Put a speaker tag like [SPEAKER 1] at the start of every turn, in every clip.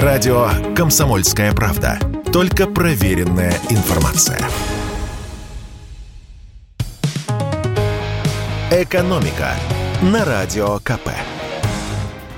[SPEAKER 1] Радио «Комсомольская правда». Только проверенная информация. «Экономика» на Радио КП.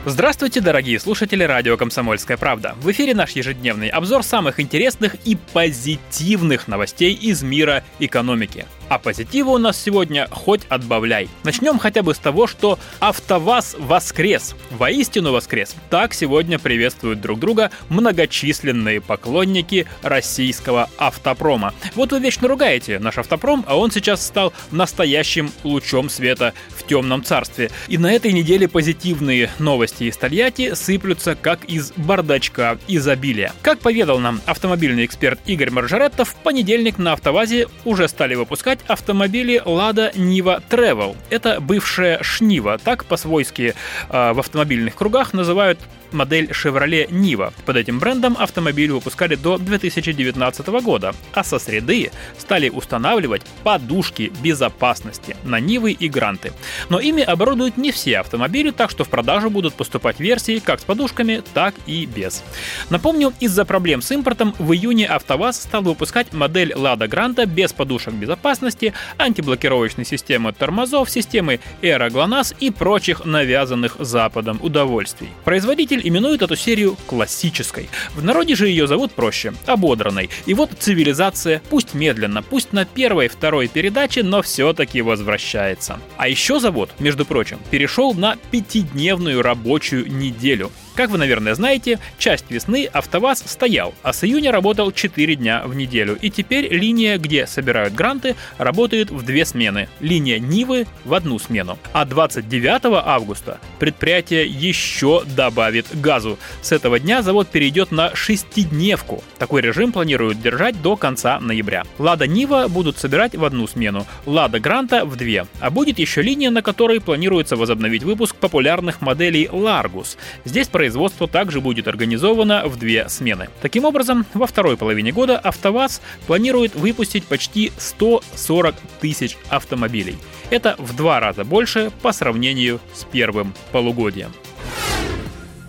[SPEAKER 2] Здравствуйте, дорогие слушатели радио «Комсомольская правда». В эфире наш ежедневный обзор самых интересных и позитивных новостей из мира экономики. А позитива у нас сегодня хоть отбавляй. Начнем хотя бы с того, что АвтоВАЗ воскрес. Воистину воскрес. Так сегодня приветствуют друг друга многочисленные поклонники российского автопрома. Вот вы вечно ругаете наш автопром, а он сейчас стал настоящим лучом света в темном царстве. И на этой неделе позитивные новости из Тольятти сыплются как из бардачка изобилия. Как поведал нам автомобильный эксперт Игорь Маржаретто, в понедельник на АвтоВАЗе уже стали выпускать автомобили Lada Niva Travel. Это бывшая Шнива, так по-свойски э, в автомобильных кругах называют модель Chevrolet Niva. Под этим брендом автомобиль выпускали до 2019 года, а со среды стали устанавливать подушки безопасности на Нивы и Гранты. Но ими оборудуют не все автомобили, так что в продажу будут поступать версии как с подушками, так и без. Напомню, из-за проблем с импортом в июне АвтоВАЗ стал выпускать модель Lada Granta без подушек безопасности, антиблокировочной системы тормозов, системы Aero и прочих навязанных Западом удовольствий. Производитель именуют эту серию классической. В народе же ее зовут проще – ободранной. И вот цивилизация, пусть медленно, пусть на первой второй передаче, но все-таки возвращается. А еще завод, между прочим, перешел на пятидневную рабочую неделю. Как вы, наверное, знаете, часть весны АвтоВАЗ стоял, а с июня работал 4 дня в неделю. И теперь линия, где собирают гранты, работает в две смены. Линия Нивы в одну смену. А 29 августа предприятие еще добавит газу. С этого дня завод перейдет на шестидневку. Такой режим планируют держать до конца ноября. Лада Нива будут собирать в одну смену, Лада Гранта в две. А будет еще линия, на которой планируется возобновить выпуск популярных моделей Largus. Здесь производство также будет организовано в две смены. Таким образом, во второй половине года АвтоВАЗ планирует выпустить почти 140 тысяч автомобилей. Это в два раза больше по сравнению с первым полугодием.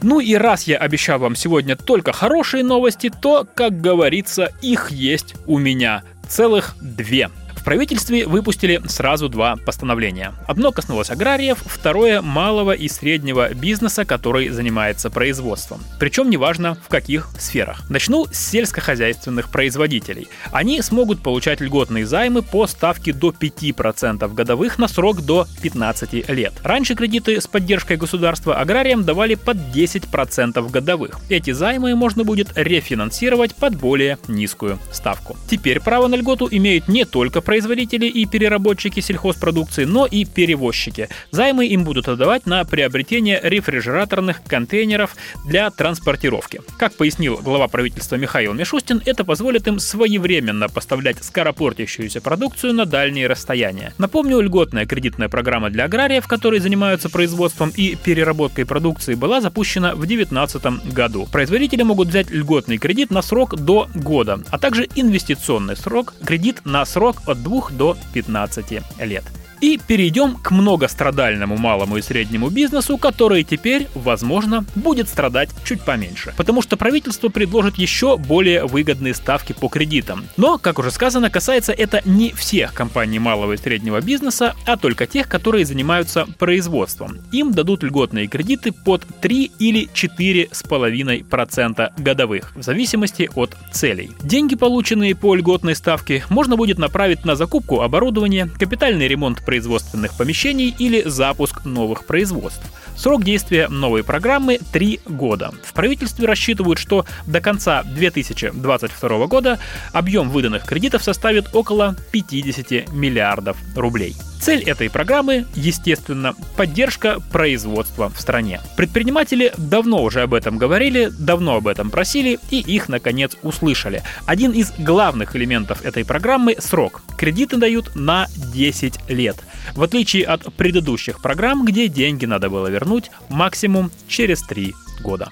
[SPEAKER 2] Ну и раз я обещал вам сегодня только хорошие новости, то, как говорится, их есть у меня целых две правительстве выпустили сразу два постановления. Одно коснулось аграриев, второе – малого и среднего бизнеса, который занимается производством. Причем неважно в каких сферах. Начну с сельскохозяйственных производителей. Они смогут получать льготные займы по ставке до 5% годовых на срок до 15 лет. Раньше кредиты с поддержкой государства аграриям давали под 10% годовых. Эти займы можно будет рефинансировать под более низкую ставку. Теперь право на льготу имеют не только производители, производители и переработчики сельхозпродукции, но и перевозчики. Займы им будут отдавать на приобретение рефрижераторных контейнеров для транспортировки. Как пояснил глава правительства Михаил Мишустин, это позволит им своевременно поставлять скоропортящуюся продукцию на дальние расстояния. Напомню, льготная кредитная программа для аграриев, которые занимаются производством и переработкой продукции, была запущена в 2019 году. Производители могут взять льготный кредит на срок до года, а также инвестиционный срок, кредит на срок от 2 до 15 лет. И перейдем к многострадальному малому и среднему бизнесу, который теперь, возможно, будет страдать чуть поменьше. Потому что правительство предложит еще более выгодные ставки по кредитам. Но, как уже сказано, касается это не всех компаний малого и среднего бизнеса, а только тех, которые занимаются производством. Им дадут льготные кредиты под 3 или 4,5% годовых, в зависимости от целей. Деньги, полученные по льготной ставке, можно будет направить на закупку оборудования, капитальный ремонт производственных помещений или запуск новых производств. Срок действия новой программы – 3 года. В правительстве рассчитывают, что до конца 2022 года объем выданных кредитов составит около 50 миллиардов рублей. Цель этой программы, естественно, поддержка производства в стране. Предприниматели давно уже об этом говорили, давно об этом просили и их наконец услышали. Один из главных элементов этой программы – срок. Кредиты дают на 10 лет. В отличие от предыдущих программ, где деньги надо было вернуть максимум через 3 года.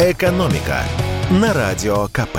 [SPEAKER 1] Экономика на радио КП.